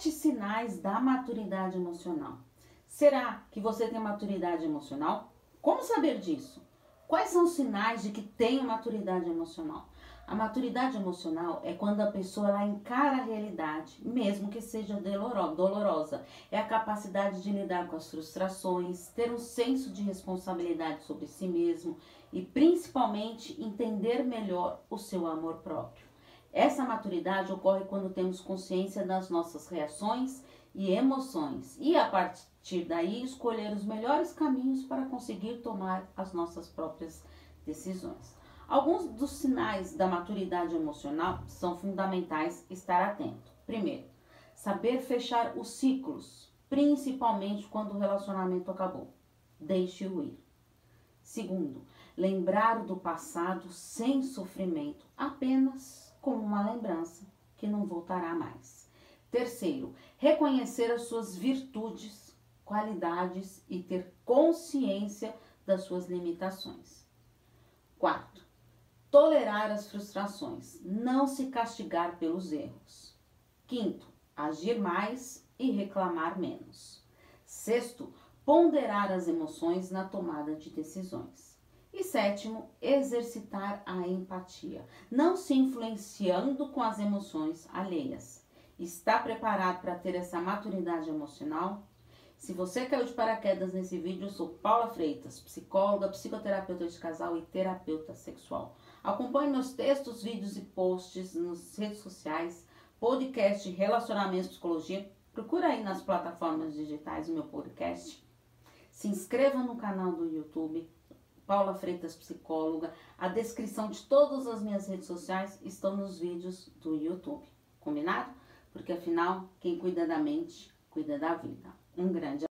sete sinais da maturidade emocional. Será que você tem maturidade emocional? Como saber disso? Quais são os sinais de que tem maturidade emocional? A maturidade emocional é quando a pessoa ela encara a realidade, mesmo que seja dolorosa. É a capacidade de lidar com as frustrações, ter um senso de responsabilidade sobre si mesmo e principalmente entender melhor o seu amor próprio. Essa maturidade ocorre quando temos consciência das nossas reações e emoções e a partir daí escolher os melhores caminhos para conseguir tomar as nossas próprias decisões. Alguns dos sinais da maturidade emocional são fundamentais estar atento. Primeiro, saber fechar os ciclos, principalmente quando o relacionamento acabou. Deixe-o ir. Segundo, lembrar do passado sem sofrimento, apenas como uma lembrança que não voltará mais. Terceiro, reconhecer as suas virtudes, qualidades e ter consciência das suas limitações. Quarto, tolerar as frustrações, não se castigar pelos erros. Quinto, agir mais e reclamar menos. Sexto, ponderar as emoções na tomada de decisões. E sétimo, exercitar a empatia, não se influenciando com as emoções alheias. Está preparado para ter essa maturidade emocional? Se você caiu de paraquedas nesse vídeo, eu sou Paula Freitas, psicóloga, psicoterapeuta de casal e terapeuta sexual. Acompanhe meus textos, vídeos e posts nas redes sociais, podcast Relacionamentos Psicologia. Procura aí nas plataformas digitais o meu podcast. Se inscreva no canal do YouTube, Paula Freitas Psicóloga. A descrição de todas as minhas redes sociais estão nos vídeos do YouTube. Combinado? Porque afinal, quem cuida da mente, cuida da vida. Um grande